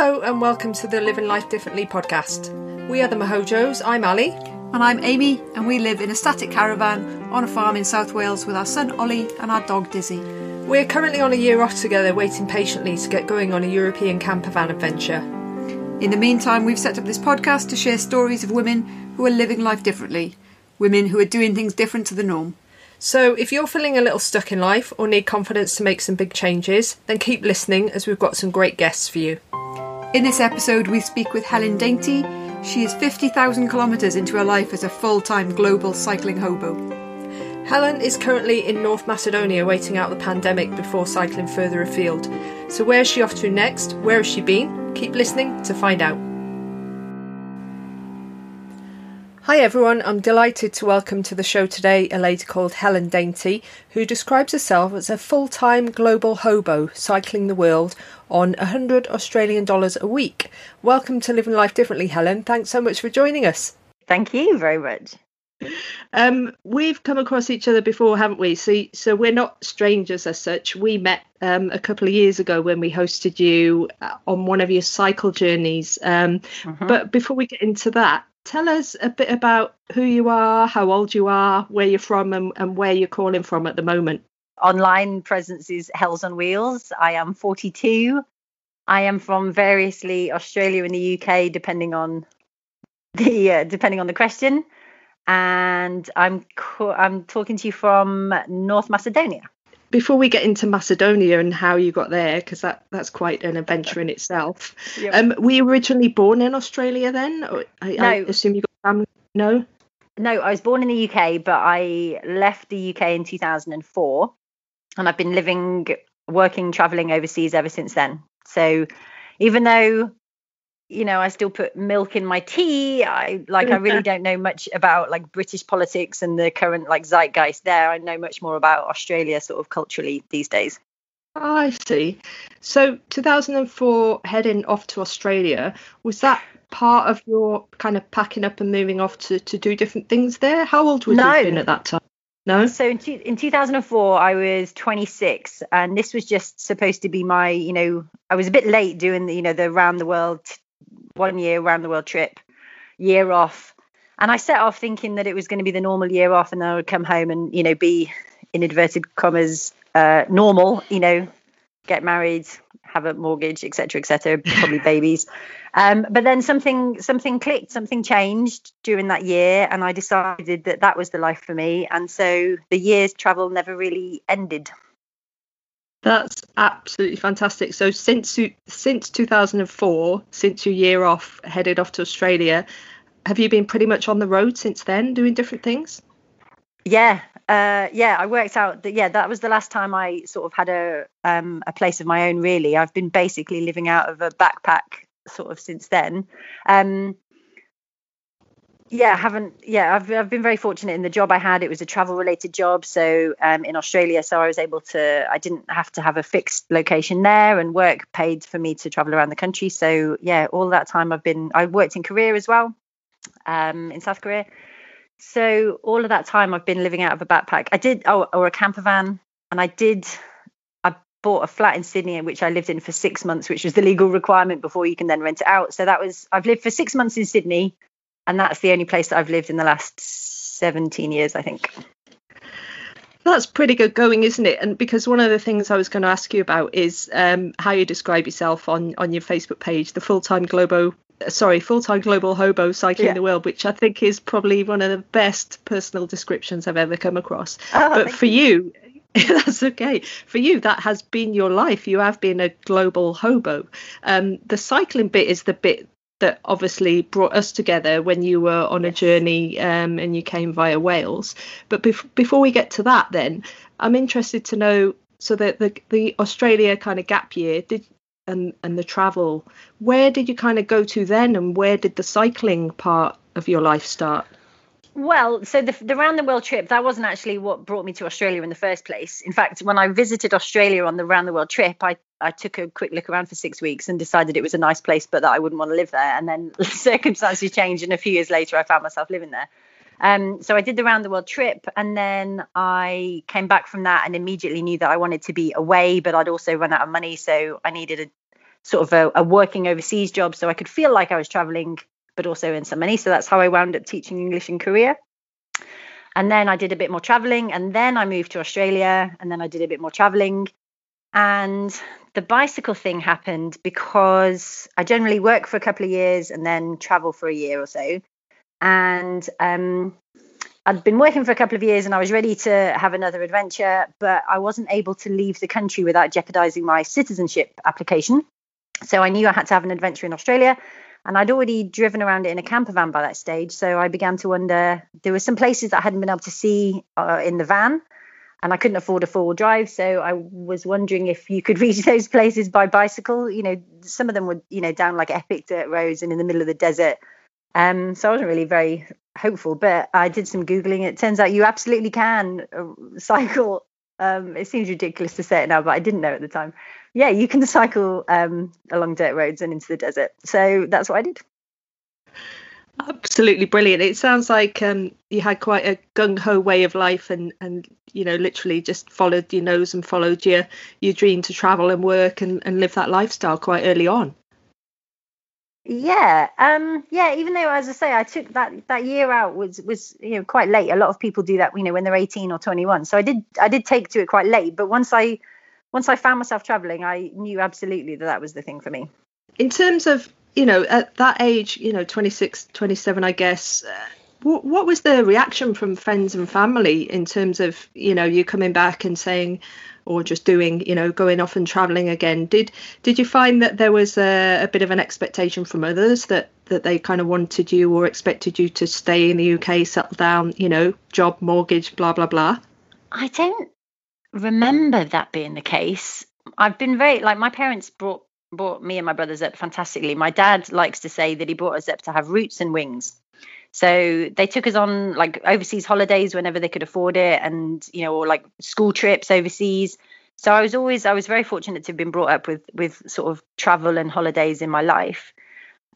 Hello and welcome to the Living Life Differently podcast. We are the Mahojos. I'm Ali. And I'm Amy, and we live in a static caravan on a farm in South Wales with our son Ollie and our dog Dizzy. We're currently on a year off together, waiting patiently to get going on a European camper van adventure. In the meantime, we've set up this podcast to share stories of women who are living life differently, women who are doing things different to the norm. So, if you're feeling a little stuck in life or need confidence to make some big changes, then keep listening as we've got some great guests for you. In this episode, we speak with Helen Dainty. She is 50,000 kilometres into her life as a full time global cycling hobo. Helen is currently in North Macedonia waiting out the pandemic before cycling further afield. So, where is she off to next? Where has she been? Keep listening to find out. Hi everyone, I'm delighted to welcome to the show today a lady called Helen Dainty, who describes herself as a full time global hobo cycling the world on 100 Australian dollars a week. Welcome to Living Life Differently, Helen. Thanks so much for joining us. Thank you very much. Um, we've come across each other before, haven't we? So, so we're not strangers as such. We met um, a couple of years ago when we hosted you uh, on one of your cycle journeys. Um, mm-hmm. But before we get into that, tell us a bit about who you are, how old you are, where you're from, and, and where you're calling from at the moment. Online presence is Hells on Wheels. I am 42. I am from variously Australia and the UK, depending on the uh, depending on the question. And I'm co- I'm talking to you from North Macedonia before we get into Macedonia and how you got there, because that, that's quite an adventure in itself. Yep. Um, were you originally born in Australia then? I, no. I assume you got family. No. No, I was born in the UK, but I left the UK in 2004, and I've been living, working, traveling overseas ever since then. So, even though you know, I still put milk in my tea. I like I really don't know much about like British politics and the current like zeitgeist there. I know much more about Australia sort of culturally these days. Oh, I see. So 2004 heading off to Australia, was that part of your kind of packing up and moving off to, to do different things there? How old would no. you been at that time? No. So in, two, in 2004, I was 26, and this was just supposed to be my, you know, I was a bit late doing the, you know, the round the world one year around the world trip, year off. And I set off thinking that it was going to be the normal year off and then I would come home and, you know, be in inverted commas uh, normal, you know, get married, have a mortgage, etc., etc., probably babies. Um, but then something something clicked, something changed during that year, and I decided that that was the life for me. And so the year's travel never really ended. That's absolutely fantastic. So since since 2004, since your year off, headed off to Australia, have you been pretty much on the road since then, doing different things? Yeah, uh, yeah. I worked out that yeah, that was the last time I sort of had a um, a place of my own. Really, I've been basically living out of a backpack sort of since then. Um, yeah, I haven't. Yeah, I've I've been very fortunate in the job I had. It was a travel related job, so um, in Australia, so I was able to. I didn't have to have a fixed location there, and work paid for me to travel around the country. So yeah, all that time I've been. I worked in Korea as well, um, in South Korea. So all of that time I've been living out of a backpack. I did, oh, or a camper van, and I did. I bought a flat in Sydney, in which I lived in for six months, which was the legal requirement before you can then rent it out. So that was. I've lived for six months in Sydney and that's the only place that I've lived in the last 17 years, I think. That's pretty good going, isn't it? And because one of the things I was going to ask you about is um, how you describe yourself on on your Facebook page, the full time globo, sorry, full time global hobo cycling yeah. the world, which I think is probably one of the best personal descriptions I've ever come across. Oh, but for you, you that's okay. For you, that has been your life. You have been a global hobo. Um, the cycling bit is the bit that obviously brought us together when you were on a journey um, and you came via Wales. But bef- before we get to that, then I'm interested to know so that the the Australia kind of gap year did and and the travel. Where did you kind of go to then, and where did the cycling part of your life start? Well, so the, the round the world trip that wasn't actually what brought me to Australia in the first place. In fact, when I visited Australia on the round the world trip, I I took a quick look around for six weeks and decided it was a nice place, but that I wouldn't want to live there. And then circumstances changed, and a few years later, I found myself living there. Um, so I did the round the world trip, and then I came back from that and immediately knew that I wanted to be away, but I'd also run out of money, so I needed a sort of a, a working overseas job so I could feel like I was traveling, but also earn some money. So that's how I wound up teaching English in Korea. And then I did a bit more traveling, and then I moved to Australia, and then I did a bit more traveling. And the bicycle thing happened because I generally work for a couple of years and then travel for a year or so. And um, I'd been working for a couple of years and I was ready to have another adventure, but I wasn't able to leave the country without jeopardizing my citizenship application. So I knew I had to have an adventure in Australia. And I'd already driven around it in a camper van by that stage. So I began to wonder there were some places that I hadn't been able to see uh, in the van. And I couldn't afford a four wheel drive. So I was wondering if you could reach those places by bicycle. You know, some of them were, you know, down like epic dirt roads and in the middle of the desert. Um, so I wasn't really very hopeful, but I did some Googling. It turns out you absolutely can uh, cycle. Um, it seems ridiculous to say it now, but I didn't know at the time. Yeah, you can cycle um, along dirt roads and into the desert. So that's what I did. Absolutely brilliant. It sounds like um, you had quite a gung ho way of life, and and you know literally just followed your nose and followed your your dream to travel and work and, and live that lifestyle quite early on. Yeah, um, yeah. Even though, as I say, I took that that year out was was you know quite late. A lot of people do that, you know, when they're eighteen or twenty one. So I did I did take to it quite late. But once I once I found myself traveling, I knew absolutely that that was the thing for me. In terms of you know at that age, you know, 26, 27, I guess. Uh, what, what was the reaction from friends and family in terms of you know you coming back and saying or just doing you know going off and traveling again did did you find that there was a, a bit of an expectation from others that that they kind of wanted you or expected you to stay in the UK settle down you know job mortgage blah blah blah I don't remember that being the case I've been very like my parents brought brought me and my brothers up fantastically my dad likes to say that he brought us up to have roots and wings so they took us on like overseas holidays whenever they could afford it, and you know, or like school trips overseas. So I was always I was very fortunate to have been brought up with with sort of travel and holidays in my life.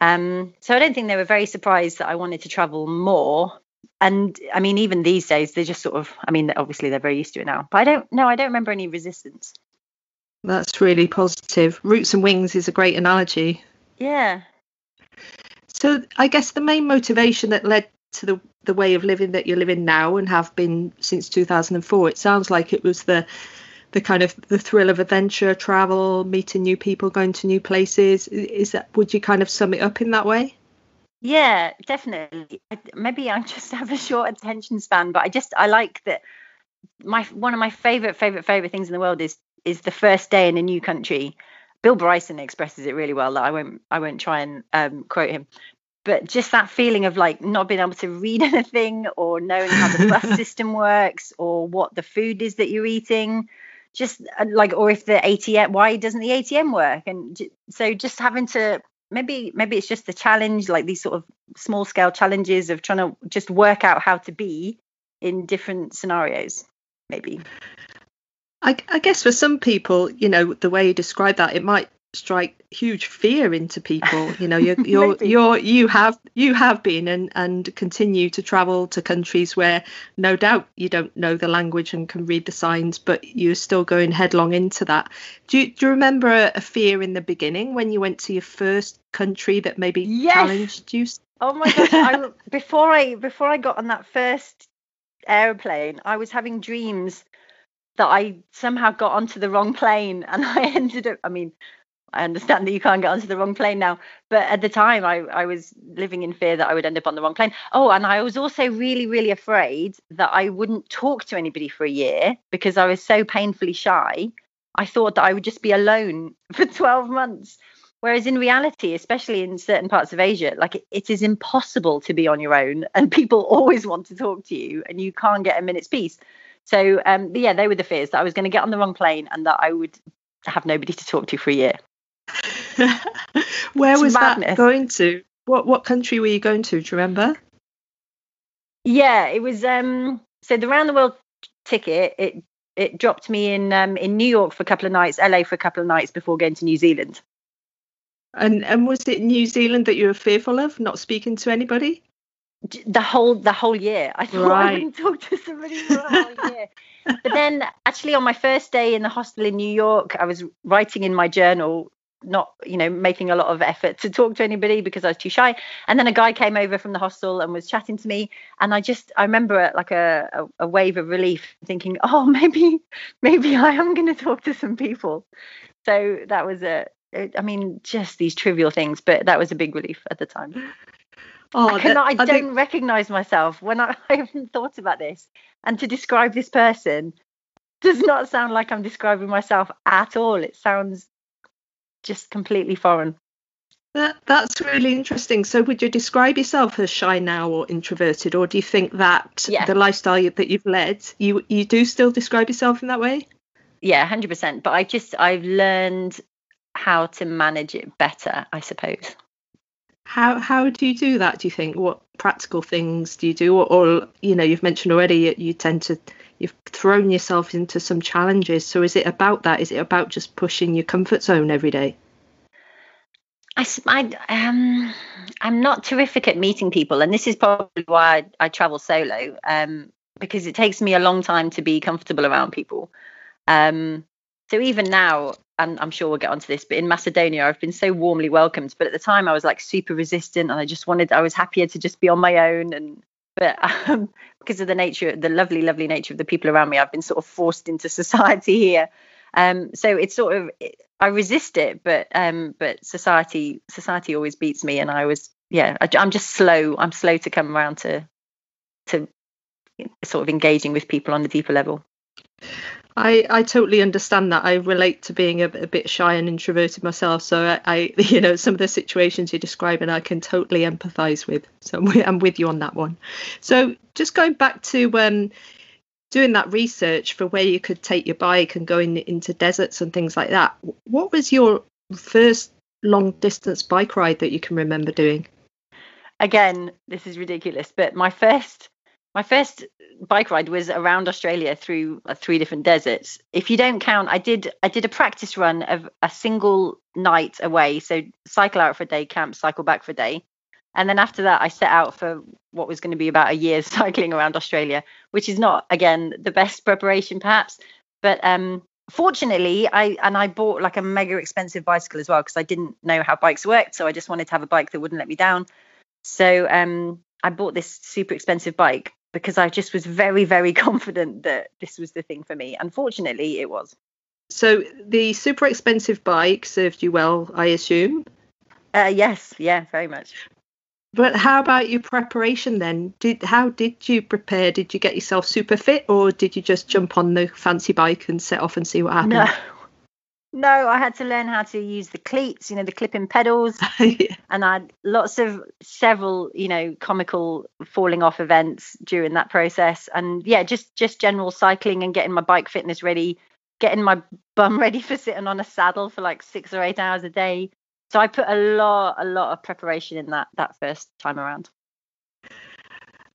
Um, so I don't think they were very surprised that I wanted to travel more. And I mean, even these days, they're just sort of. I mean, obviously they're very used to it now. But I don't. No, I don't remember any resistance. That's really positive. Roots and wings is a great analogy. Yeah. So I guess the main motivation that led to the the way of living that you're living now and have been since 2004, it sounds like it was the the kind of the thrill of adventure, travel, meeting new people, going to new places. Is that would you kind of sum it up in that way? Yeah, definitely. Maybe I just have a short attention span, but I just I like that. My one of my favorite favorite favorite things in the world is is the first day in a new country Bill Bryson expresses it really well. That I won't I won't try and um, quote him, but just that feeling of like not being able to read anything or knowing how the bus system works or what the food is that you're eating, just uh, like or if the ATM why doesn't the ATM work and so just having to maybe maybe it's just the challenge like these sort of small scale challenges of trying to just work out how to be in different scenarios maybe. I, I guess for some people, you know, the way you describe that, it might strike huge fear into people you know you're you're, you're you have you have been and and continue to travel to countries where no doubt you don't know the language and can read the signs but you're still going headlong into that. Do you, do you remember a, a fear in the beginning when you went to your first country that maybe yes. challenged you? Oh my gosh I, before i before i got on that first airplane i was having dreams that I somehow got onto the wrong plane and I ended up I mean I understand that you can't get onto the wrong plane now but at the time I I was living in fear that I would end up on the wrong plane. Oh and I was also really really afraid that I wouldn't talk to anybody for a year because I was so painfully shy. I thought that I would just be alone for 12 months. Whereas in reality especially in certain parts of Asia like it, it is impossible to be on your own and people always want to talk to you and you can't get a minute's peace. So um, yeah, they were the fears that I was going to get on the wrong plane and that I would have nobody to talk to for a year. Where it's was madness. that going to? What what country were you going to? Do you remember? Yeah, it was um so the round the world ticket it it dropped me in um in New York for a couple of nights, LA for a couple of nights before going to New Zealand. And and was it New Zealand that you were fearful of, not speaking to anybody? the whole the whole year. I thought right. I wouldn't talk to somebody for a whole year. but then actually on my first day in the hostel in New York, I was writing in my journal not you know making a lot of effort to talk to anybody because I was too shy. And then a guy came over from the hostel and was chatting to me, and I just I remember like a, a, a wave of relief, thinking, oh maybe maybe I am going to talk to some people. So that was a I mean just these trivial things, but that was a big relief at the time. Oh, I, cannot, I, I don't think... recognize myself when I, I haven't thought about this. And to describe this person does not sound like I'm describing myself at all. It sounds just completely foreign. That that's really interesting. So, would you describe yourself as shy now or introverted, or do you think that yeah. the lifestyle that you've led, you you do still describe yourself in that way? Yeah, hundred percent. But I just I've learned how to manage it better, I suppose. How how do you do that? Do you think what practical things do you do, or, or you know you've mentioned already you, you tend to you've thrown yourself into some challenges. So is it about that? Is it about just pushing your comfort zone every day? I, I um, I'm not terrific at meeting people, and this is probably why I, I travel solo. Um, because it takes me a long time to be comfortable around people. Um, so even now, and I'm sure we'll get onto this, but in Macedonia, I've been so warmly welcomed. But at the time, I was like super resistant, and I just wanted, I was happier to just be on my own and but um, because of the nature, the lovely, lovely nature of the people around me, I've been sort of forced into society here. Um, so it's sort of I resist it, but um, but society society always beats me, and I was yeah I, I'm just slow. I'm slow to come around to to sort of engaging with people on a deeper level. I, I totally understand that. I relate to being a, a bit shy and introverted myself. So I, I, you know, some of the situations you're describing, I can totally empathise with. So I'm with, you on that one. So just going back to um, doing that research for where you could take your bike and going into deserts and things like that. What was your first long distance bike ride that you can remember doing? Again, this is ridiculous, but my first my first bike ride was around Australia through uh, three different deserts. If you don't count, I did I did a practice run of a single night away. So cycle out for a day, camp, cycle back for a day. And then after that, I set out for what was going to be about a year's cycling around Australia, which is not, again, the best preparation perhaps. But um, fortunately, I and I bought like a mega expensive bicycle as well because I didn't know how bikes worked. So I just wanted to have a bike that wouldn't let me down. So um, I bought this super expensive bike because I just was very, very confident that this was the thing for me. Unfortunately, it was. So the super expensive bike served you well, I assume. Uh, yes, yeah, very much. But how about your preparation then? Did how did you prepare? Did you get yourself super fit, or did you just jump on the fancy bike and set off and see what happened? No, no, I had to learn how to use the cleats, you know, the clipping pedals, yeah. and I had lots of several, you know, comical falling off events during that process, and yeah, just just general cycling and getting my bike fitness ready, getting my bum ready for sitting on a saddle for like six or eight hours a day. So I put a lot, a lot of preparation in that that first time around.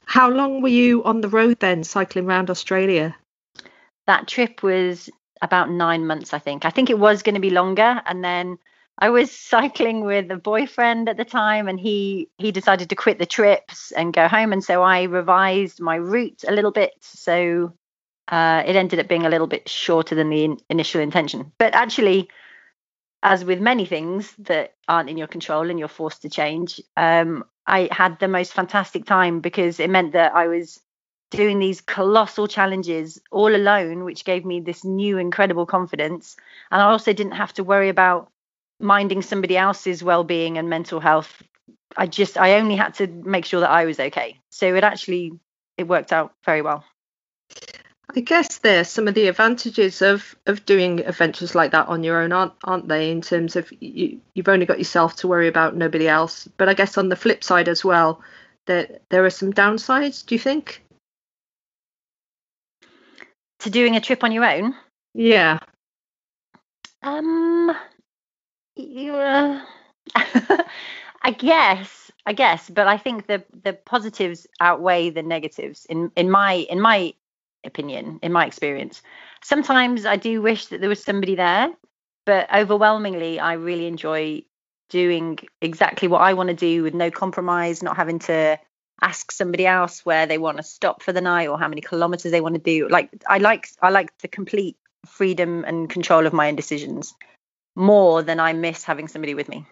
How long were you on the road then, cycling around Australia? That trip was about nine months, I think. I think it was going to be longer, and then I was cycling with a boyfriend at the time, and he he decided to quit the trips and go home, and so I revised my route a little bit. So uh, it ended up being a little bit shorter than the in- initial intention. But actually, as with many things that aren't in your control and you're forced to change, um, I had the most fantastic time because it meant that I was doing these colossal challenges all alone, which gave me this new incredible confidence. And I also didn't have to worry about minding somebody else's well-being and mental health. I just I only had to make sure that I was okay. So it actually it worked out very well. I guess there's some of the advantages of of doing adventures like that on your own, aren't aren't they? In terms of you, you've only got yourself to worry about, nobody else. But I guess on the flip side as well, that there are some downsides. Do you think? To doing a trip on your own? Yeah. Um. Yeah. I guess. I guess, but I think the the positives outweigh the negatives in in my in my opinion, in my experience. Sometimes I do wish that there was somebody there, but overwhelmingly, I really enjoy doing exactly what I want to do with no compromise, not having to ask somebody else where they want to stop for the night or how many kilometers they want to do like i like i like the complete freedom and control of my own decisions more than I miss having somebody with me.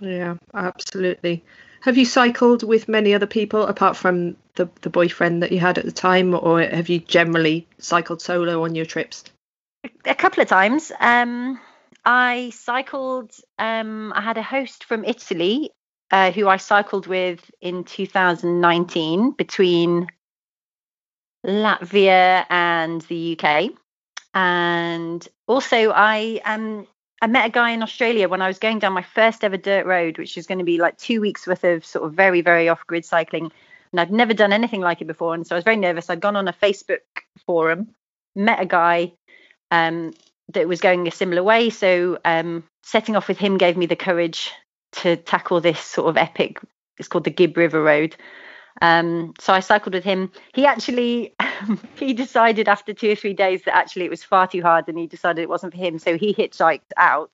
Yeah, absolutely. Have you cycled with many other people apart from the, the boyfriend that you had at the time, or have you generally cycled solo on your trips? A couple of times. Um, I cycled, um, I had a host from Italy uh, who I cycled with in 2019 between Latvia and the UK. And also, I um, I met a guy in Australia when I was going down my first ever dirt road, which was going to be like two weeks worth of sort of very, very off grid cycling. And I'd never done anything like it before. And so I was very nervous. I'd gone on a Facebook forum, met a guy um, that was going a similar way. So um, setting off with him gave me the courage to tackle this sort of epic, it's called the Gib River Road. Um, so I cycled with him. He actually he decided after two or three days that actually it was far too hard, and he decided it wasn't for him. So he hitchhiked out.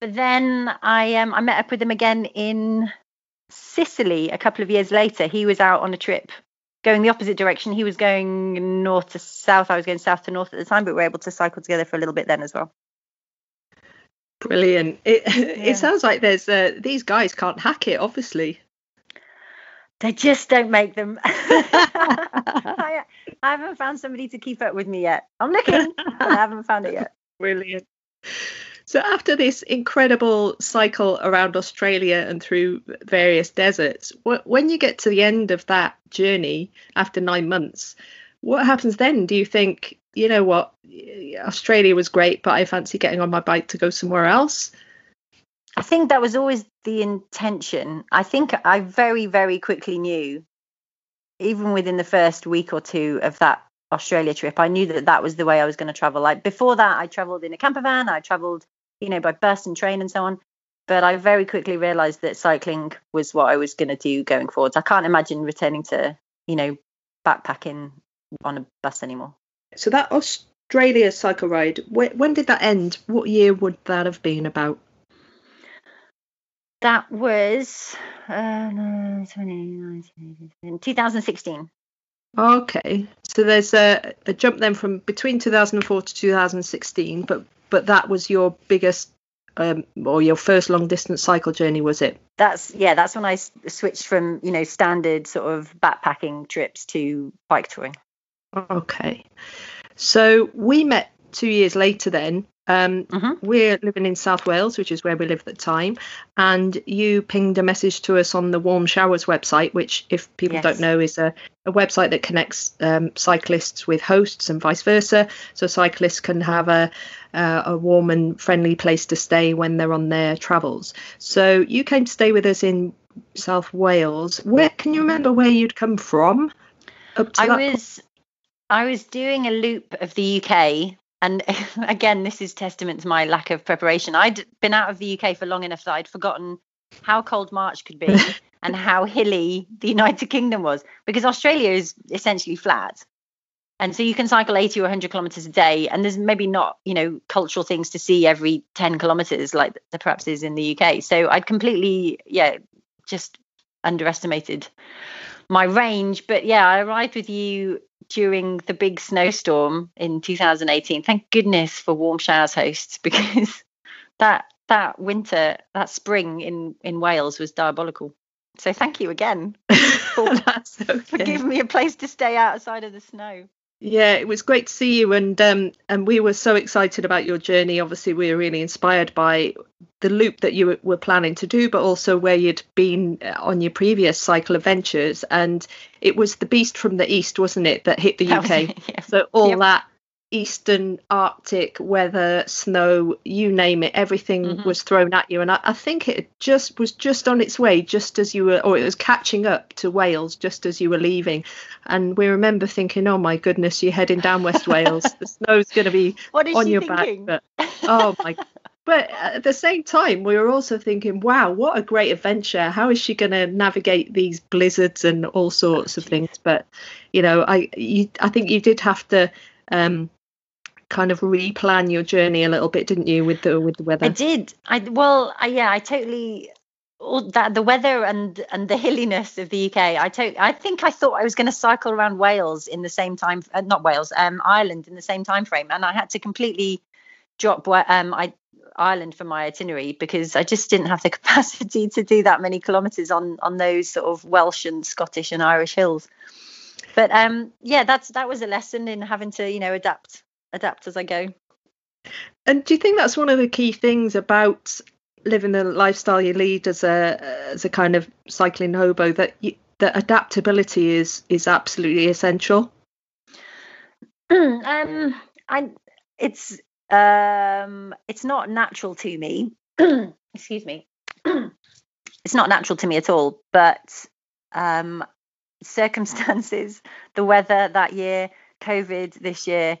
But then I um, I met up with him again in Sicily a couple of years later. He was out on a trip going the opposite direction. He was going north to south. I was going south to north at the time, but we were able to cycle together for a little bit then as well. Brilliant. It yeah. it sounds like there's uh, these guys can't hack it, obviously. They just don't make them. I, I, haven't found somebody to keep up with me yet. I'm looking, I haven't found it yet. Brilliant. So after this incredible cycle around Australia and through various deserts, when you get to the end of that journey after nine months, what happens then? Do you think, you know what, Australia was great, but I fancy getting on my bike to go somewhere else? I think that was always the intention. I think I very, very quickly knew, even within the first week or two of that Australia trip, I knew that that was the way I was going to travel. Like before that, I traveled in a camper van, I traveled, you know, by bus and train and so on. But I very quickly realized that cycling was what I was going to do going forwards. I can't imagine returning to, you know, backpacking on a bus anymore. So that Australia cycle ride, when did that end? What year would that have been about? That was uh, 2016. Okay, so there's a, a jump then from between 2004 to 2016, but but that was your biggest um, or your first long distance cycle journey, was it? That's yeah, that's when I s- switched from you know standard sort of backpacking trips to bike touring. Okay, so we met two years later then um, mm-hmm. We're living in South Wales, which is where we lived at the time, and you pinged a message to us on the Warm Showers website, which, if people yes. don't know, is a, a website that connects um, cyclists with hosts and vice versa. So cyclists can have a uh, a warm and friendly place to stay when they're on their travels. So you came to stay with us in South Wales. Where can you remember where you'd come from? I was? I was doing a loop of the UK and again, this is testament to my lack of preparation. I'd been out of the UK for long enough that I'd forgotten how cold March could be and how hilly the United Kingdom was because Australia is essentially flat. And so you can cycle 80 or 100 kilometers a day, and there's maybe not, you know, cultural things to see every 10 kilometers like there perhaps is in the UK. So I'd completely, yeah, just underestimated my range. But yeah, I arrived with you during the big snowstorm in 2018. Thank goodness for Warm Showers hosts because that that winter, that spring in in Wales was diabolical. So thank you again for, for giving me a place to stay outside of the snow. Yeah, it was great to see you, and um, and we were so excited about your journey. Obviously, we were really inspired by the loop that you were planning to do, but also where you'd been uh, on your previous cycle adventures. And it was the beast from the east, wasn't it, that hit the UK? Yeah. So all yep. that eastern Arctic weather, snow, you name it, everything mm-hmm. was thrown at you. And I, I, think it just was just on its way, just as you were, or it was catching up to Wales just as you were leaving. And we remember thinking, oh my goodness, you're heading down West Wales. The snow's going to be on your thinking? back. But, oh my but at the same time we were also thinking wow what a great adventure how is she going to navigate these blizzards and all sorts of things but you know i you, i think you did have to um, kind of replan your journey a little bit, didn't you, with the with the weather? I did. I well, I, yeah, I totally all that the weather and and the hilliness of the UK. I to, I think I thought I was going to cycle around Wales in the same time, uh, not Wales, um, Ireland in the same time frame, and I had to completely drop. Um, I Ireland for my itinerary because I just didn't have the capacity to do that many kilometres on on those sort of Welsh and Scottish and Irish hills. But um, yeah, that's that was a lesson in having to you know adapt adapt as I go. And do you think that's one of the key things about living the lifestyle you lead as a as a kind of cycling hobo that you, that adaptability is is absolutely essential? um, I it's um it's not natural to me. Excuse me. it's not natural to me at all, but um circumstances, the weather that year, COVID this year,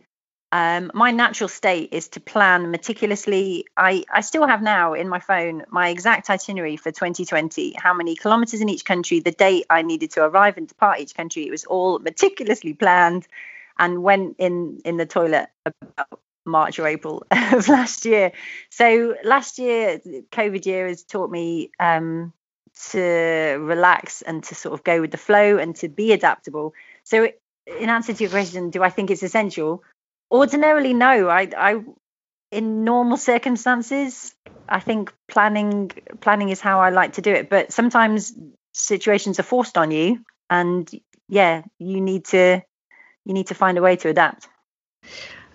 um, my natural state is to plan meticulously. I, I still have now in my phone my exact itinerary for 2020, how many kilometers in each country, the date I needed to arrive and depart each country. It was all meticulously planned and went in in the toilet about March or April of last year. So last year, COVID year has taught me um, to relax and to sort of go with the flow and to be adaptable. So in answer to your question, do I think it's essential? Ordinarily, no. I, I, in normal circumstances, I think planning planning is how I like to do it. But sometimes situations are forced on you, and yeah, you need to you need to find a way to adapt.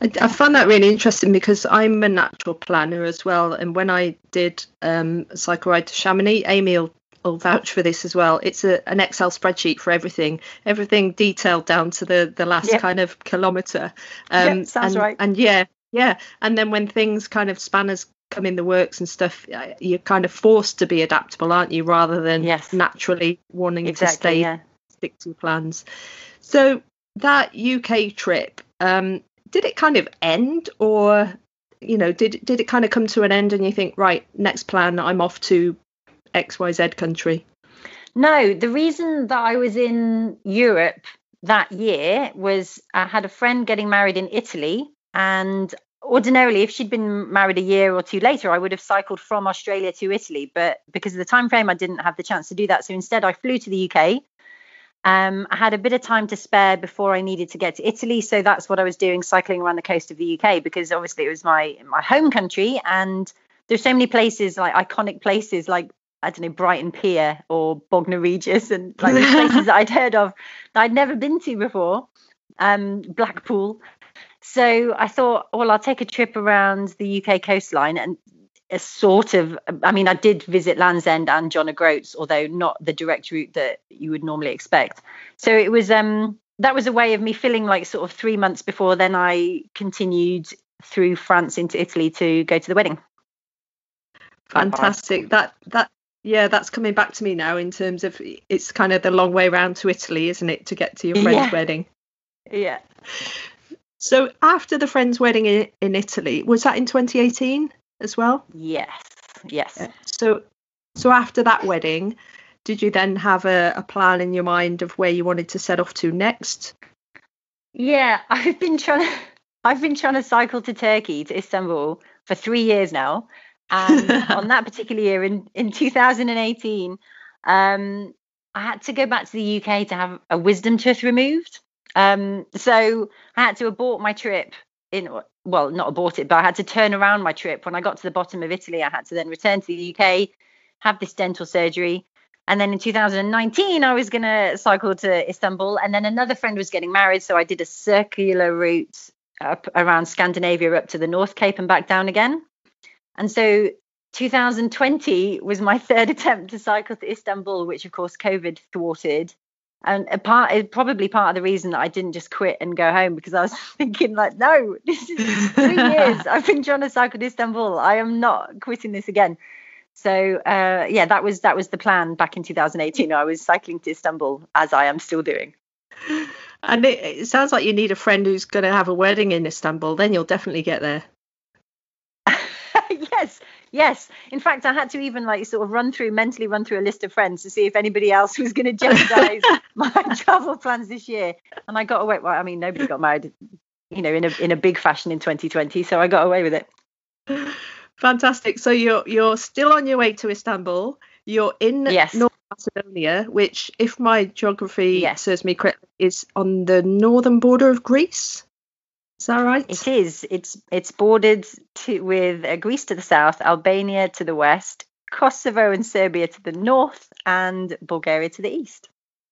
I, I found that really interesting because I'm a natural planner as well. And when I did um, cycle ride to Chamonix, will, will vouch for this as well. It's a, an Excel spreadsheet for everything, everything detailed down to the the last Yep. kind of kilometre. Yep, sounds and, right. And yeah, yeah. And then when things kind of spanners come in the works and stuff, uh, you're kind of forced to be adaptable, aren't you? Rather than Yes. naturally wanting to stay Yeah. stick to plans. So that UK trip, um, did it kind of end, or you know, did did it kind of come to an end, and you think, right, next plan, I'm off to X Y Z country? No, the reason that I was in Europe that year was I had a friend getting married in Italy. And ordinarily, if she'd been married a year or two later, I would have cycled from Australia to Italy. But because of the time frame, I didn't have the chance to do that. So instead, I flew to the UK. Um, I had a bit of time to spare before I needed to get to Italy, so that's what I was doing, cycling around the coast of the UK because obviously it was my my home country, and there's so many places like iconic places like I don't know Brighton Pier or Bognor Regis and like these places that I'd heard of that I'd never been to before, um, Blackpool. So I thought, well, I'll take a trip around the UK coastline and a sort of i mean i did visit land's end and john o'groats although not the direct route that you would normally expect so it was um that was a way of me feeling like sort of three months before then i continued through france into italy to go to the wedding Fantastic. That that yeah, that's coming back to me now in terms of it's kind of the long way around to Italy, isn't it, to get to your friend's Yeah. wedding? yeah So after the friend's wedding in, in Italy, was that in 2018 as well? yes yes So so after that wedding, did you then have a, a plan in your mind of where you wanted to set off to next? Yeah, I've been trying to I've been trying to cycle to Turkey to Istanbul for three years now. And on that particular year in, in 2018, um, I had to go back to the UK to have a wisdom tooth removed. Um, so I had to abort my trip in well, not abort it, but I had to turn around my trip. When I got to the bottom of Italy, I had to then return to the UK, have this dental surgery. And then in 2019, I was going to cycle to Istanbul. And then another friend was getting married. So I did a circular route up around Scandinavia up to the North Cape and back down again. And so 2020 was my third attempt to cycle to Istanbul, which of course COVID thwarted. And a part, probably part of the reason that I didn't just quit and go home because I was thinking like, no, this is three years I've been trying to cycle to Istanbul. I am not quitting this again. So uh, yeah, that was that was the plan back in 2018. I was cycling to Istanbul as I am still doing. And it, it sounds like you need a friend who's going to have a wedding in Istanbul. Then you'll definitely get there. yes, yes. In fact, I had to even like sort of run through mentally run through a list of friends to see if anybody else was going to jeopardize my travel plans this year. And I got away. Well, I mean, nobody got married, you know, in a in a big fashion in 2020, so I got away with it. Fantastic. So you're you're still on your way to Istanbul. You're in Yes. North Macedonia, which, if my geography Yes. serves me correctly, is on the northern border of Greece. Is that right? It is. It's it's bordered to, with uh, Greece to the south, Albania to the west, Kosovo and Serbia to the north, and Bulgaria to the east.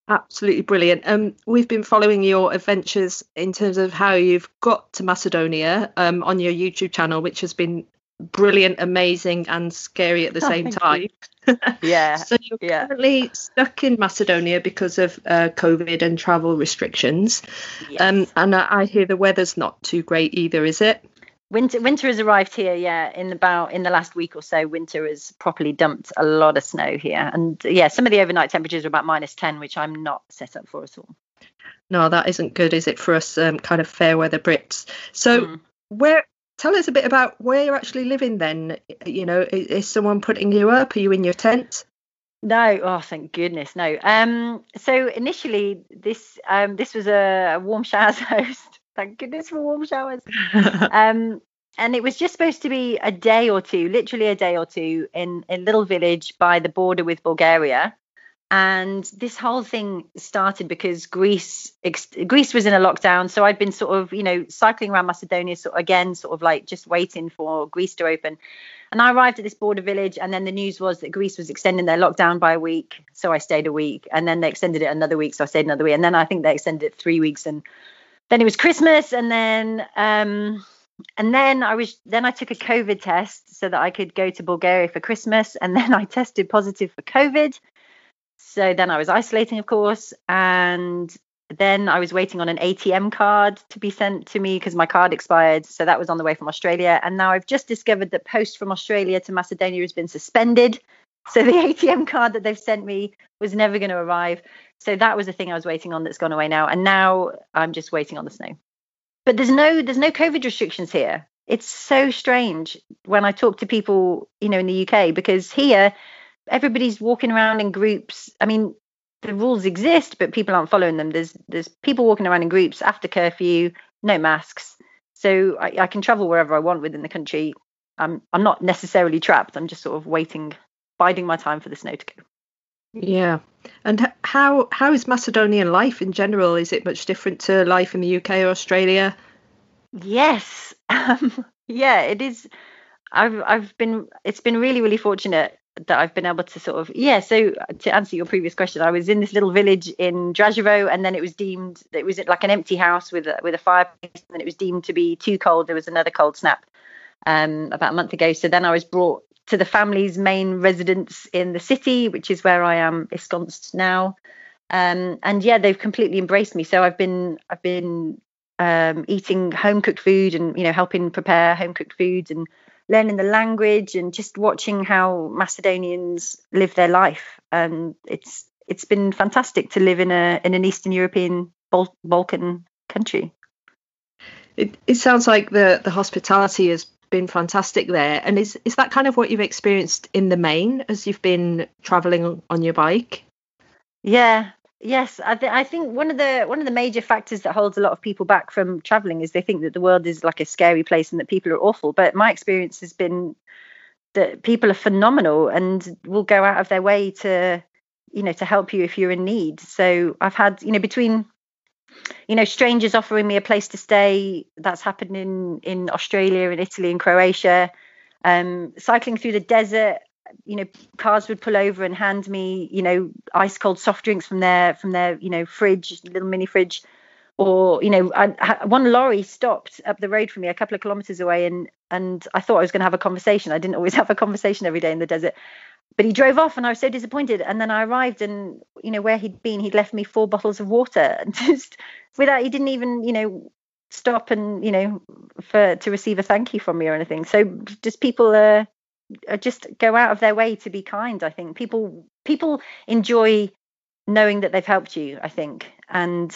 Absolutely brilliant. Um, we've been following your adventures in terms of how you've got to Macedonia um, on your YouTube channel, which has been brilliant, amazing, and scary at the Oh, same time. Yeah. so you're yeah. currently stuck in Macedonia because of uh, COVID and travel restrictions. Yes. Um, and I, I hear the weather's not too great either, is it? Winter winter has arrived here, yeah. In about in the last week or so, winter has properly dumped a lot of snow here, and yeah, some of the overnight temperatures are about minus ten, which I'm not set up for at all. No, that isn't good, is it, for us um, kind of fair weather Brits? So, Mm. where? Tell us a bit about where you're actually living. Then, you know, is, is someone putting you up? Are you in your tent? No, oh thank goodness, no. Um, so initially this um this was a, a warm showers host. Thank goodness for warm showers. um, and it was just supposed to be a day or two, literally a day or two, in a little village by the border with Bulgaria. And this whole thing started because Greece ex- Greece was in a lockdown, so I'd been sort of you know cycling around Macedonia, sort of, again, sort of like just waiting for Greece to open. And I arrived at this border village, and then the news was that Greece was extending their lockdown by a week, so I stayed a week, and then they extended it another week, so I stayed another week, and then I think they extended it three weeks, and then it was Christmas, and then um, and then I was then I took a COVID test so that I could go to Bulgaria for Christmas, and then I tested positive for COVID. So then I was isolating, of course, and then I was waiting on an ATM card to be sent to me because my card expired. So that was on the way from Australia, and now I've just discovered that post from Australia to Macedonia has been suspended. So the ATM card that they've sent me was never going to arrive. So that was the thing I was waiting on that's gone away now, and now I'm just waiting on the snow but there's no there's no covid restrictions here it's so strange when i talk to people you know in the uk because here everybody's walking around in groups i mean the rules exist but people aren't following them there's there's people walking around in groups after curfew no masks so i, I can travel wherever i want within the country i'm i'm not necessarily trapped i'm just sort of waiting biding my time for the snow to go Yeah. And how how is Macedonian life in general? Is it much different to life in the UK or Australia? Yes. Um, yeah, it is. I've I've been it's been really really fortunate that I've been able to sort of yeah. So to answer your previous question, I was in this little village in Draževo, and then it was deemed it was like an empty house with a with a fireplace, and it was deemed to be too cold. There was another cold snap um, about a month ago. So then I was brought to the family's main residence in the city, which is where I am ensconced now. Um, and yeah, they've completely embraced me. So I've been I've been um, eating home cooked food and you know helping prepare home cooked foods and learning the language and just watching how Macedonians live their life. And it's it's been fantastic to live in a in an Eastern European Bal- Balkan country. It it sounds like the the hospitality has been fantastic there. And is is that kind of what you've experienced in the main as you've been traveling on your bike? Yeah, yes. I think I think one of the one of the major factors that holds a lot of people back from traveling is they think that the world is like a scary place and that people are awful. But my experience has been that people are phenomenal and will go out of their way to you know to help you if you're in need. So I've had you know between you know strangers offering me a place to stay that's happened in in Australia and Italy and Croatia um cycling through the desert you know cars would pull over and hand me you know ice cold soft drinks from their from their you know fridge little mini fridge. Or you know I, one lorry stopped up the road from me a couple of kilometers away and and I thought I was going to have a conversation. I didn't always have a conversation every day in the desert. But he drove off and I was so disappointed. And then I arrived and you know where he'd been he'd left me four bottles of water. And just without he didn't even you know stop and you know for to receive a thank you from me or anything. So just people uh, Uh, just go out of their way to be kind i think. People people enjoy knowing that they've helped you i think. And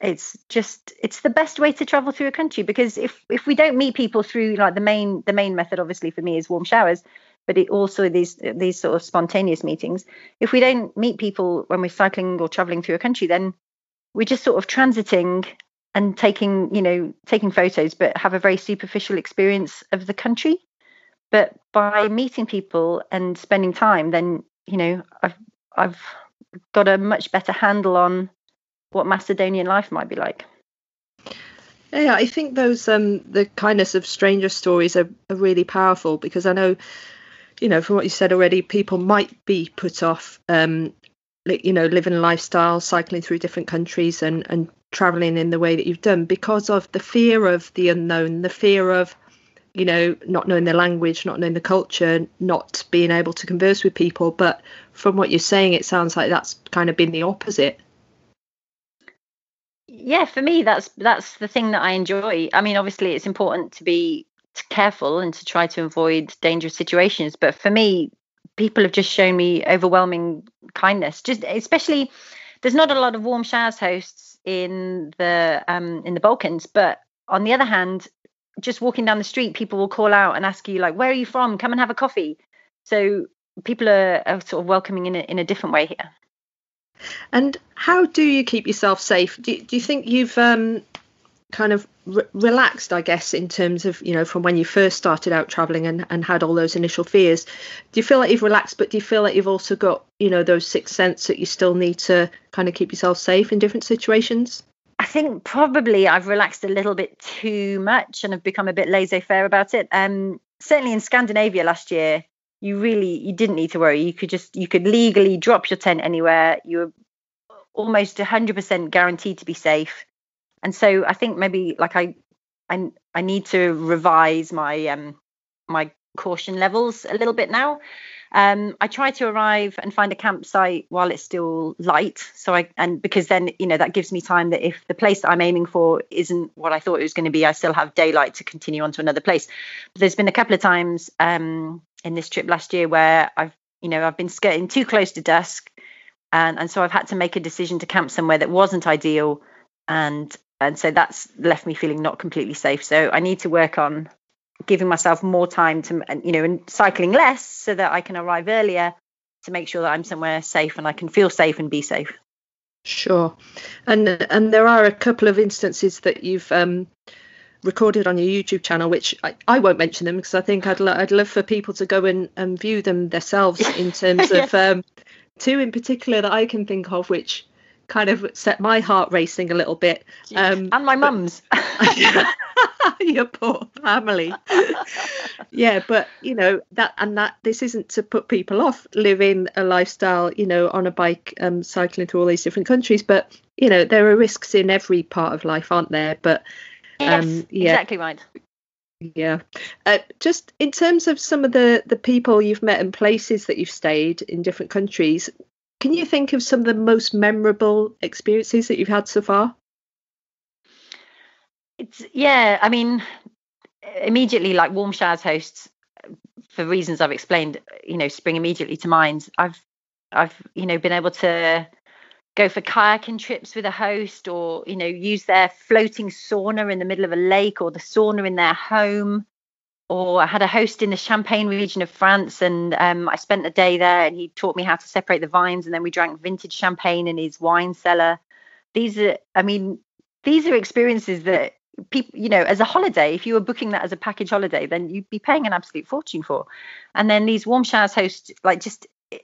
it's just it's the best way to travel through a country because if if we don't meet people through like the main the main method obviously for me is warm showers but it also these these sort of spontaneous meetings. If we don't meet people when we're cycling or traveling through a country then we're just sort of transiting and taking you know taking photos but have a very superficial experience of the country but by meeting people and spending time then you know i've i've got a much better handle on what macedonian life might be like. Yeah, I think those um the kindness of stranger stories are, are really powerful because I know, you know, from what you said already, people might be put off um you know, living a lifestyle, cycling through different countries and and traveling in the way that you've done because of the fear of the unknown, the fear of you know, not knowing the language, not knowing the culture, not being able to converse with people. But from what you're saying, it sounds like that's kind of been the opposite. Yeah, for me, that's that's the thing that I enjoy. I mean, obviously, it's important to be careful and to try to avoid dangerous situations. But for me, people have just shown me overwhelming kindness. Just especially, there's not a lot of warm showers hosts in the um, in the Balkans, but on the other hand, just walking down the street, people will call out and ask you like, "Where are you from? Come and have a coffee." So people are, are sort of welcoming in a, in a different way here. And how do you keep yourself safe? Do, do you think you've um, kind of re- relaxed, I guess, in terms of, you know, from when you first started out traveling and, and had all those initial fears? Do you feel like you've relaxed, but do you feel like you've also got, you know, those sixth sense that you still need to kind of keep yourself safe in different situations? I think probably I've relaxed a little bit too much and have become a bit laissez-faire about it. Um, certainly in Scandinavia last year, you really you didn't need to worry. You could just you could legally drop your tent anywhere. You were almost 100% guaranteed to be safe. And so I think maybe like I I I need to revise my um my caution levels a little bit now. Um, I try to arrive and find a campsite while it's still light. So I and because then you know that gives me time that if the place that I'm aiming for isn't what I thought it was going to be, I still have daylight to continue on to another place. But there's been a couple of times um, in this trip last year where I've you know I've been skirting too close to dusk, and and so I've had to make a decision to camp somewhere that wasn't ideal, and and so that's left me feeling not completely safe. So I need to work on giving myself more time to you know and cycling less so that I can arrive earlier to make sure that I'm somewhere safe and I can feel safe and be safe. Sure, and and there are a couple of instances that you've um, recorded on your YouTube channel, which I, I won't mention them because I think I'd lo- I'd love for people to go and, and view them themselves in terms of um, two in particular that I can think of, which kind of set my heart racing a little bit. Um, and my mum's. your poor family. yeah, but you know that and that this isn't to put people off living a lifestyle, you know, on a bike, um, cycling to all these different countries. But you know, there are risks in every part of life, aren't there? But um, yes, yeah, exactly right. Yeah. Uh, just in terms of some of the the people you've met and places that you've stayed in different countries, can you think of some of the most memorable experiences that you've had so far? It's yeah. I mean, immediately like warm showers hosts, for reasons I've explained, you know, spring immediately to mind. I've I've you know been able to go for kayaking trips with a host, or you know, use their floating sauna in the middle of a lake, or the sauna in their home or I had a host in the Champagne region of France, and um, I spent a day there, and he taught me how to separate the vines, and then we drank vintage champagne in his wine cellar. These are, I mean, these are experiences that people, you know, as a holiday, if you were booking that as a package holiday, then you'd be paying an absolute fortune for. And then these warm showers hosts, like, just eh,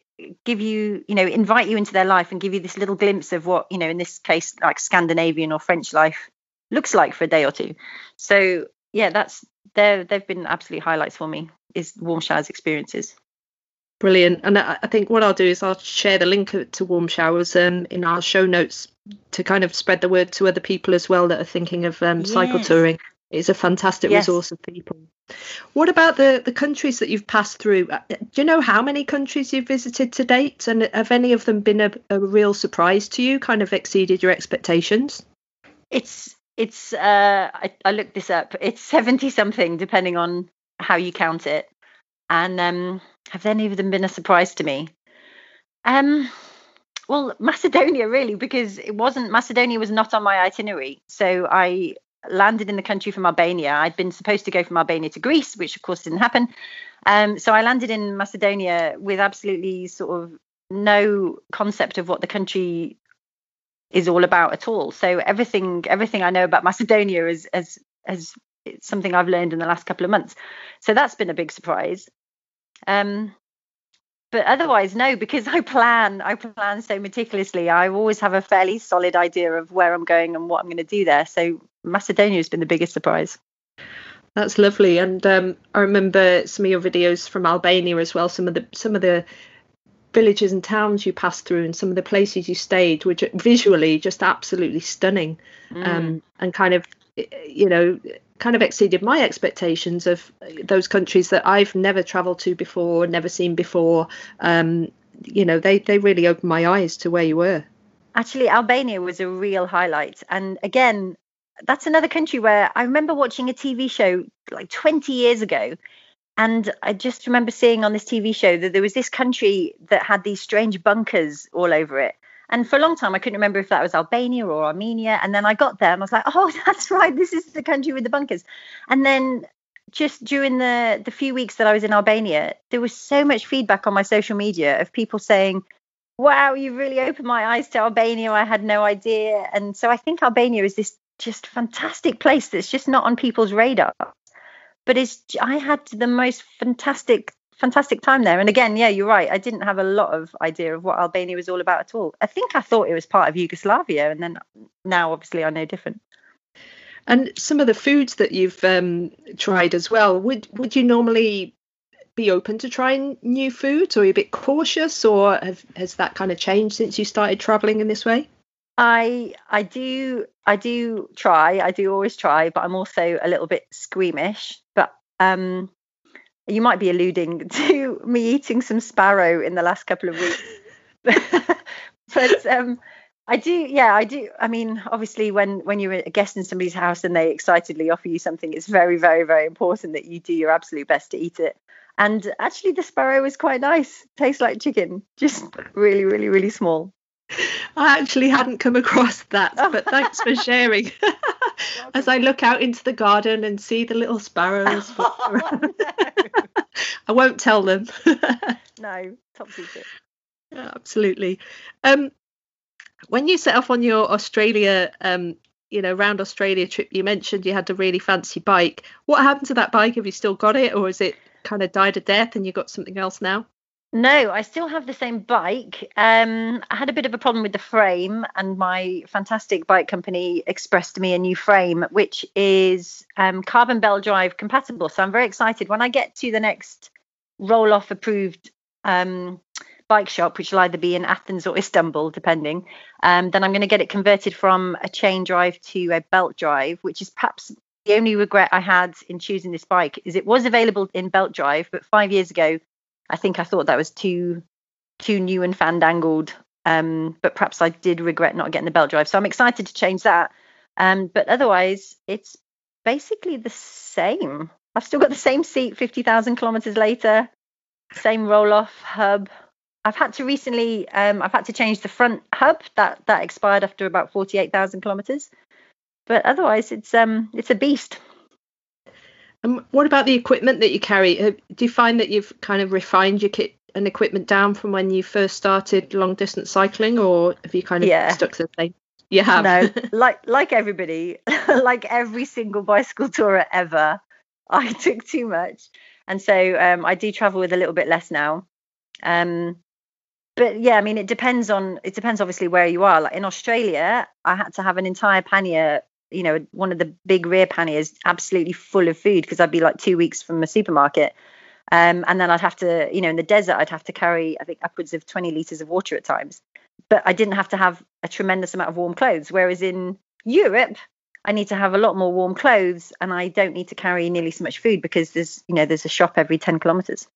give you, you know, invite you into their life and give you this little glimpse of what, you know, in this case, like Scandinavian or French life looks like for a day or two. So yeah, that's they they've been absolute highlights for me. Is warm showers experiences. Brilliant, and I, I think what I'll do is I'll share the link to warm showers um, in our show notes to kind of spread the word to other people as well that are thinking of um, yes. cycle touring. It's a fantastic yes. resource of people. What about the the countries that you've passed through? Uh, do you know how many countries you've visited to date, and have any of them been a, a real surprise to you? Kind of exceeded your expectations? It's it's uh, I, I looked this up. It's seventy something, depending on how you count it. And um, have any of them been a surprise to me? Um, well, Macedonia really, because it wasn't Macedonia was not on my itinerary. So I landed in the country from Albania. I'd been supposed to go from Albania to Greece, which of course didn't happen. Um, so I landed in Macedonia with absolutely sort of no concept of what the country is all about at all. So everything everything I know about Macedonia is as as something I've learned in the last couple of months. So that's been a big surprise. Um, but otherwise, no, because I plan I plan so meticulously. I always have a fairly solid idea of where I'm going and what I'm going to do there. So Macedonia has been the biggest surprise. That's lovely, and um, I remember some of your videos from Albania as well. Some of the some of the villages and towns you passed through, and some of the places you stayed, which visually just absolutely stunning, mm. um, and kind of you know kind of exceeded my expectations of those countries that I've never travelled to before, never seen before. Um, you know, they they really opened my eyes to where you were. Actually, Albania was a real highlight, and again, that's another country where I remember watching a TV show like 20 years ago. And I just remember seeing on this TV show that there was this country that had these strange bunkers all over it. And for a long time, I couldn't remember if that was Albania or Armenia. And then I got there and I was like, oh, that's right. This is the country with the bunkers. And then just during the, the few weeks that I was in Albania, there was so much feedback on my social media of people saying, wow, you really opened my eyes to Albania. I had no idea. And so I think Albania is this just fantastic place that's just not on people's radar. But it's I had the most fantastic fantastic time there. And again, yeah, you're right. I didn't have a lot of idea of what Albania was all about at all. I think I thought it was part of Yugoslavia, and then now obviously I know different. And some of the foods that you've um, tried as well. Would would you normally be open to trying new foods, or are you a bit cautious, or have, has that kind of changed since you started traveling in this way? I I do I do try. I do always try, but I'm also a little bit squeamish. But um, you might be alluding to me eating some sparrow in the last couple of weeks. but um, I do, yeah, I do. I mean, obviously, when when you're a guest in somebody's house and they excitedly offer you something, it's very, very, very important that you do your absolute best to eat it. And actually, the sparrow was quite nice. Tastes like chicken, just really, really, really small. I actually hadn't come across that, but thanks for sharing. As I look out into the garden and see the little sparrows, oh, no. I won't tell them. no, top secret. Yeah, absolutely. Um, when you set off on your Australia, um, you know, round Australia trip, you mentioned you had a really fancy bike. What happened to that bike? Have you still got it, or is it kind of died a death and you got something else now? No, I still have the same bike. Um, I had a bit of a problem with the frame, and my fantastic bike company expressed to me a new frame, which is um, carbon belt drive compatible. So I'm very excited when I get to the next Rohloff approved um, bike shop, which will either be in Athens or Istanbul, depending. Um, then I'm going to get it converted from a chain drive to a belt drive, which is perhaps the only regret I had in choosing this bike. Is it was available in belt drive, but five years ago I think I thought that was too too new and fandangled. Um, but perhaps I did regret not getting the belt drive. So I'm excited to change that. Um, but otherwise, it's basically the same. I've still got the same seat 50,000 kilometers later, same Rohloff hub. I've had to recently, um, I've had to change the front hub that that expired after about 48,000 kilometers. But otherwise, it's um, it's a beast. And what about the equipment that you carry? Uh, do you find that you've kind of refined your kit and equipment down from when you first started long distance cycling, or have you kind of yeah. stuck to the same? You have. No, like like everybody, like every single bicycle tourer ever, I took too much, and so um, I do travel with a little bit less now. Um, but yeah, I mean, it depends on it depends obviously where you are. Like in Australia, I had to have an entire pannier you know one of the big rear panniers absolutely full of food because I'd be like two weeks from a supermarket. Um, and then I'd have to, you know, in the desert, I'd have to carry, I think, upwards of 20 liters of water at times. But I didn't have to have a tremendous amount of warm clothes. Whereas in Europe, I need to have a lot more warm clothes and I don't need to carry nearly so much food because there's, you know, there's a shop every 10 kilometers.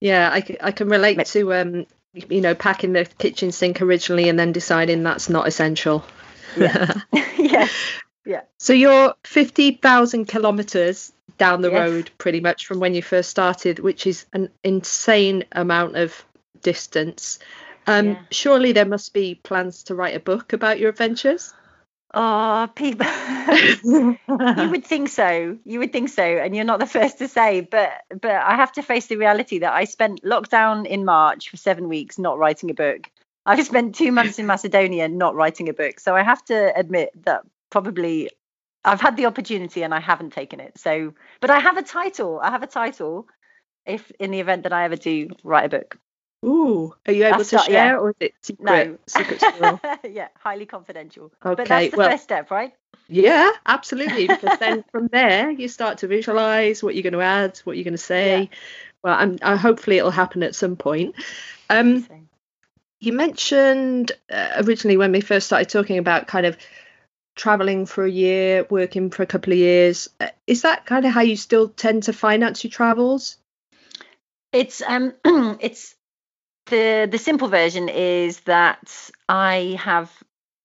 Yeah, I, I can relate to, um, you know, packing the kitchen sink originally and then deciding that's not essential. Yeah. yeah. Yeah. So you're 50,000 kilometers down the yes. road pretty much from when you first started, which is an insane amount of distance. Um, yeah. Surely there must be plans to write a book about your adventures. Oh, people. you would think so. You would think so, and you're not the first to say. But but I have to face the reality that I spent lockdown in March for seven weeks not writing a book, I've spent two months in Macedonia not writing a book. So I have to admit that probably I've had the opportunity and I haven't taken it. So, but I have a title. I have a title if in the event that I ever do write a book. Ooh, are you able that's to not, share yeah. or is it secret? No. secret yeah, highly confidential. Okay, but that's the well, first step, right? Yeah, absolutely. Because then from there you start to visualize what you're going to add, what you're going to say. Yeah. Well, I'm, I, hopefully it'll happen at some point. Um, you mentioned uh, originally when we first started talking about kind of traveling for a year, working for a couple of years. Uh, is that kind of how you still tend to finance your travels? It's um, it's the the simple version is that I have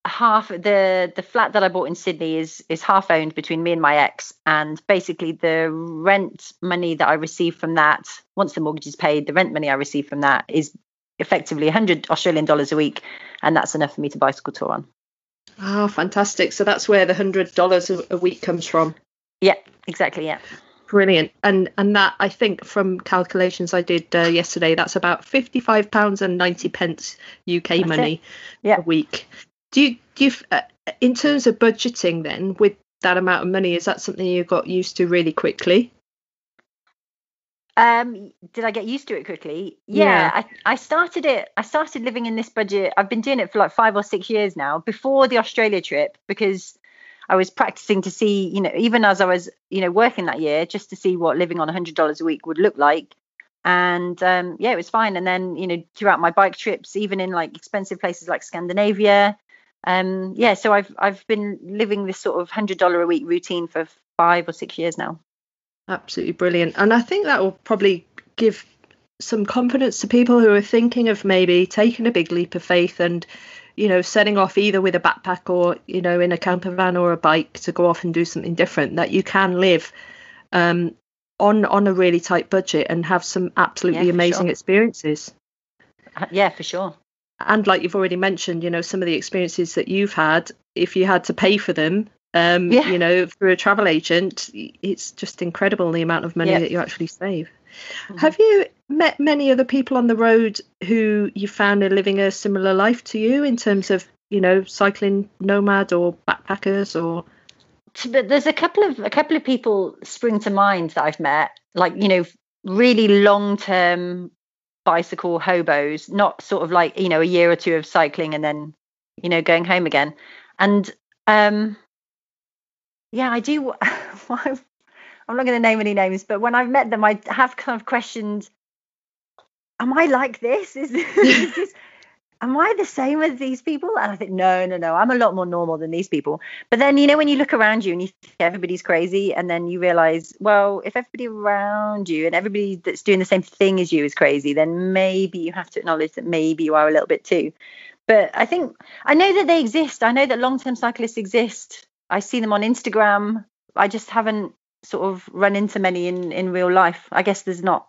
half the the flat that I bought in Sydney is is half owned between me and my ex, and basically the rent money that I receive from that, once the mortgage is paid, the rent money I receive from that is effectively 100 Australian dollars a week, and that's enough for me to bicycle tour on. Oh, fantastic! So that's where the hundred dollars a week comes from. Yeah, exactly. Yeah. Brilliant, and and that I think from calculations I did uh, yesterday, that's about fifty five pounds and ninety pence UK that's money yeah. a week. Do you do you, uh, in terms of budgeting then with that amount of money, is that something you got used to really quickly? Um, did I get used to it quickly? Yeah, yeah, I, I started it. I started living in this budget. I've been doing it for like five or six years now. Before the Australia trip, because I was practicing to see, you know, even as I was, you know, working that year, just to see what living on hundred dollars a week would look like. And um, yeah, it was fine. And then, you know, throughout my bike trips, even in like expensive places like Scandinavia, um, yeah, so I've I've been living this sort of hundred dollar a week routine for five or six years now. Absolutely brilliant. And I think that will probably give some confidence to people who are thinking of maybe taking a big leap of faith and, you know, setting off either with a backpack or, you know, in a camper van or a bike to go off and do something different, that you can live um, on on a really tight budget and have some absolutely yeah, amazing sure. experiences. Uh, yeah, for sure. And like you've already mentioned, you know, some of the experiences that you've had, if you had to pay for them, um, yeah. you know, through a travel agent, it's just incredible the amount of money yeah. that you actually save. Mm-hmm. Have you met many other people on the road who you found are living a similar life to you in terms of, you know, cycling nomad or backpackers or? But there's a couple of a couple of people spring to mind that I've met, like you know, really long term bicycle hobos, not sort of like you know a year or two of cycling and then you know going home again. And um, yeah, I do. I'm not going to name any names, but when I've met them, I have kind of questioned: Am I like this? Is, is this? Am I the same as these people? And I think, no, no, no. I'm a lot more normal than these people. But then, you know, when you look around you and you think everybody's crazy, and then you realize, well, if everybody around you and everybody that's doing the same thing as you is crazy, then maybe you have to acknowledge that maybe you are a little bit too. But I think I know that they exist. I know that long term cyclists exist. I see them on Instagram. I just haven't sort of run into many in in real life. I guess there's not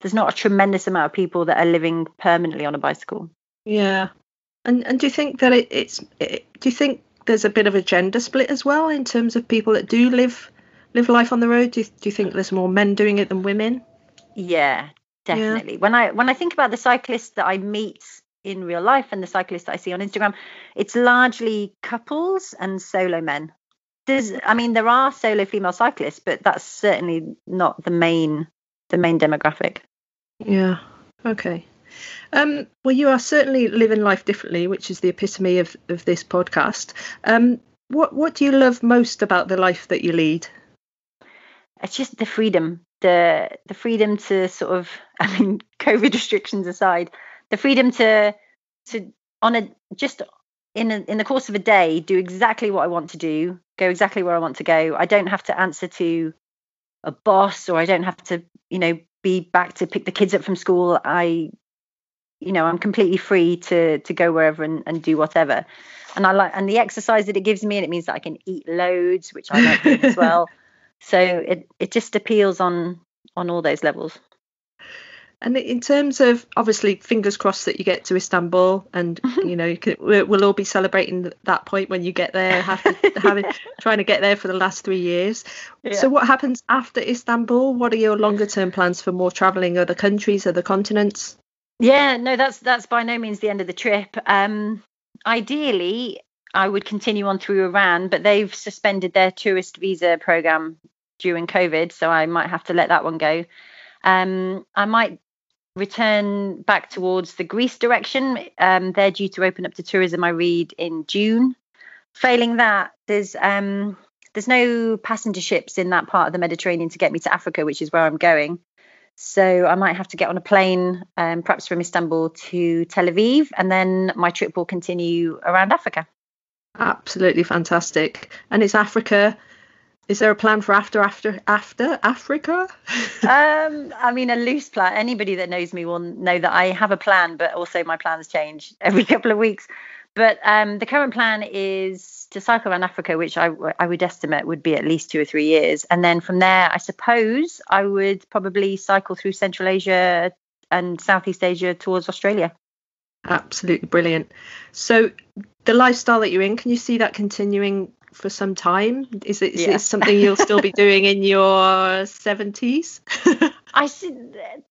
there's not a tremendous amount of people that are living permanently on a bicycle. Yeah, and and do you think that it, it's it, do you think there's a bit of a gender split as well in terms of people that do live live life on the road? Do you, do you think there's more men doing it than women? Yeah, definitely. Yeah. When I when I think about the cyclists that I meet in real life and the cyclists I see on Instagram, it's largely couples and solo men. There's, I mean, there are solo female cyclists, but that's certainly not the main the main demographic. Yeah. Okay. Um, well, you are certainly living life differently, which is the epitome of, of this podcast. Um, what what do you love most about the life that you lead? It's just the freedom, the the freedom to sort of, I mean, COVID restrictions aside, the freedom to to on a just in a, in the course of a day do exactly what I want to do, go exactly where I want to go. I don't have to answer to a boss or I don't have to, you know, be back to pick the kids up from school. I you know, I'm completely free to to go wherever and, and do whatever. And I like and the exercise that it gives me and it means that I can eat loads, which I like as well. So it it just appeals on on all those levels. And in terms of obviously, fingers crossed that you get to Istanbul, and you know, you can, we'll all be celebrating that point when you get there, having, having trying to get there for the last three years. Yeah. So, what happens after Istanbul? What are your longer term plans for more travelling, other countries, other continents? Yeah, no, that's that's by no means the end of the trip. Um, ideally, I would continue on through Iran, but they've suspended their tourist visa program during COVID, so I might have to let that one go. Um, I might return back towards the Greece direction. Um, they're due to open up to tourism, I read, in June. failing that, there's um, there's no passenger ships in that part of the Mediterranean to get me to Africa, which is where I'm going. So I might have to get on a plane, um, perhaps from Istanbul to Tel Aviv, and then my trip will continue around Africa. Absolutely fantastic. And it's Africa? Is there a plan for after after after Africa? um, I mean, a loose plan. Anybody that knows me will know that I have a plan, but also my plans change every couple of weeks. But um, the current plan is to cycle around Africa, which I, I would estimate would be at least two or three years. And then from there, I suppose I would probably cycle through Central Asia and Southeast Asia towards Australia. Absolutely brilliant. So, the lifestyle that you're in, can you see that continuing for some time? Is it, is yeah. it something you'll still be doing in your 70s? I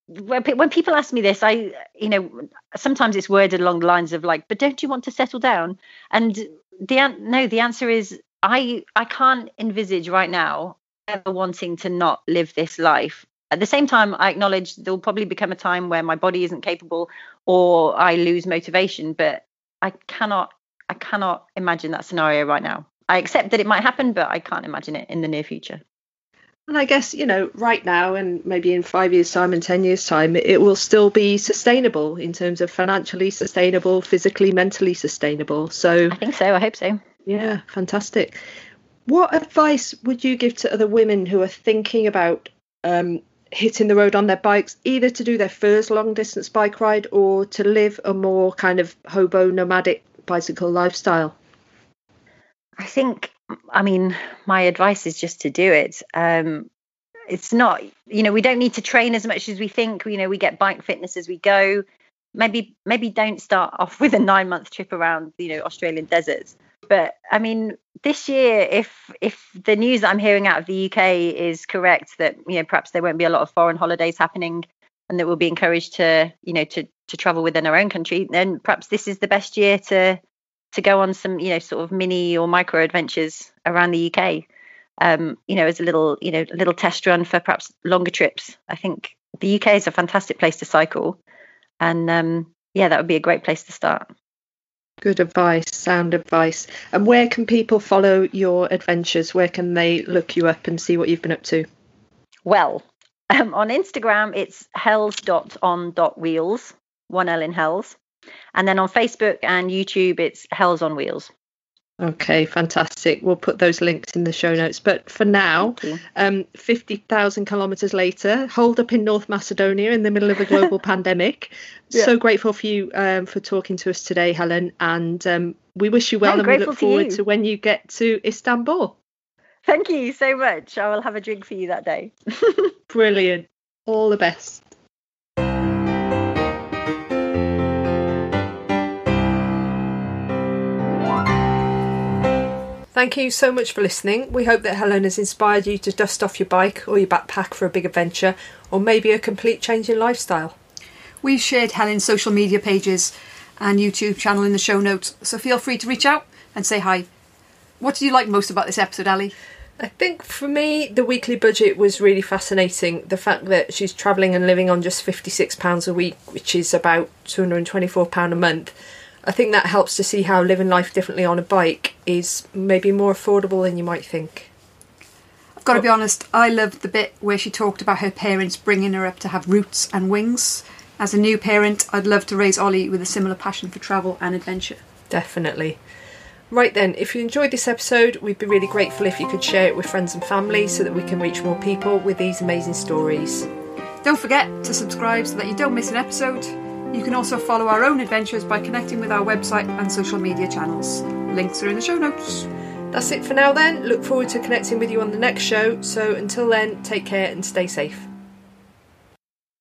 when people ask me this, I you know sometimes it's worded along the lines of like, but don't you want to settle down? And the no, the answer is I I can't envisage right now ever wanting to not live this life. At the same time, I acknowledge there will probably become a time where my body isn't capable or I lose motivation, but I cannot I cannot imagine that scenario right now. I accept that it might happen, but I can't imagine it in the near future. And I guess, you know, right now and maybe in five years' time and 10 years' time, it will still be sustainable in terms of financially sustainable, physically, mentally sustainable. So I think so. I hope so. Yeah, fantastic. What advice would you give to other women who are thinking about um, hitting the road on their bikes, either to do their first long distance bike ride or to live a more kind of hobo nomadic bicycle lifestyle? I think I mean, my advice is just to do it. Um, it's not, you know, we don't need to train as much as we think. You know, we get bike fitness as we go. Maybe, maybe don't start off with a nine month trip around, you know, Australian deserts. But I mean, this year, if if the news that I'm hearing out of the UK is correct, that you know perhaps there won't be a lot of foreign holidays happening, and that we'll be encouraged to, you know, to to travel within our own country, then perhaps this is the best year to to go on some, you know, sort of mini or micro adventures around the UK. Um, you know, as a little, you know, a little test run for perhaps longer trips. I think the UK is a fantastic place to cycle, and um, yeah, that would be a great place to start. Good advice, sound advice. And where can people follow your adventures? Where can they look you up and see what you've been up to? Well, um, on Instagram, it's hells.on.wheels, one L in hells. And then on Facebook and YouTube, it's Hells on Wheels. Okay, fantastic. We'll put those links in the show notes. But for now, um, 50,000 kilometres later, hold up in North Macedonia in the middle of a global pandemic. Yeah. So grateful for you um, for talking to us today, Helen. And um, we wish you well and we look forward to when you get to Istanbul. Thank you so much. I will have a drink for you that day. Brilliant. All the best. Thank you so much for listening. We hope that Helen has inspired you to dust off your bike or your backpack for a big adventure or maybe a complete change in lifestyle. We've shared Helen's social media pages and YouTube channel in the show notes, so feel free to reach out and say hi. What did you like most about this episode, Ali? I think for me, the weekly budget was really fascinating. The fact that she's travelling and living on just £56 a week, which is about £224 a month I think that helps to see how living life differently on a bike is maybe more affordable than you might think. I've got to be honest, I loved the bit where she talked about her parents bringing her up to have roots and wings. As a new parent, I'd love to raise Ollie with a similar passion for travel and adventure. Definitely. Right then, if you enjoyed this episode, we'd be really grateful if you could share it with friends and family so that we can reach more people with these amazing stories. Don't forget to subscribe so that you don't miss an episode. You can also follow our own adventures by connecting with our website and social media channels. Links are in the show notes. That's it for now then. Look forward to connecting with you on the next show. So until then, take care and stay safe.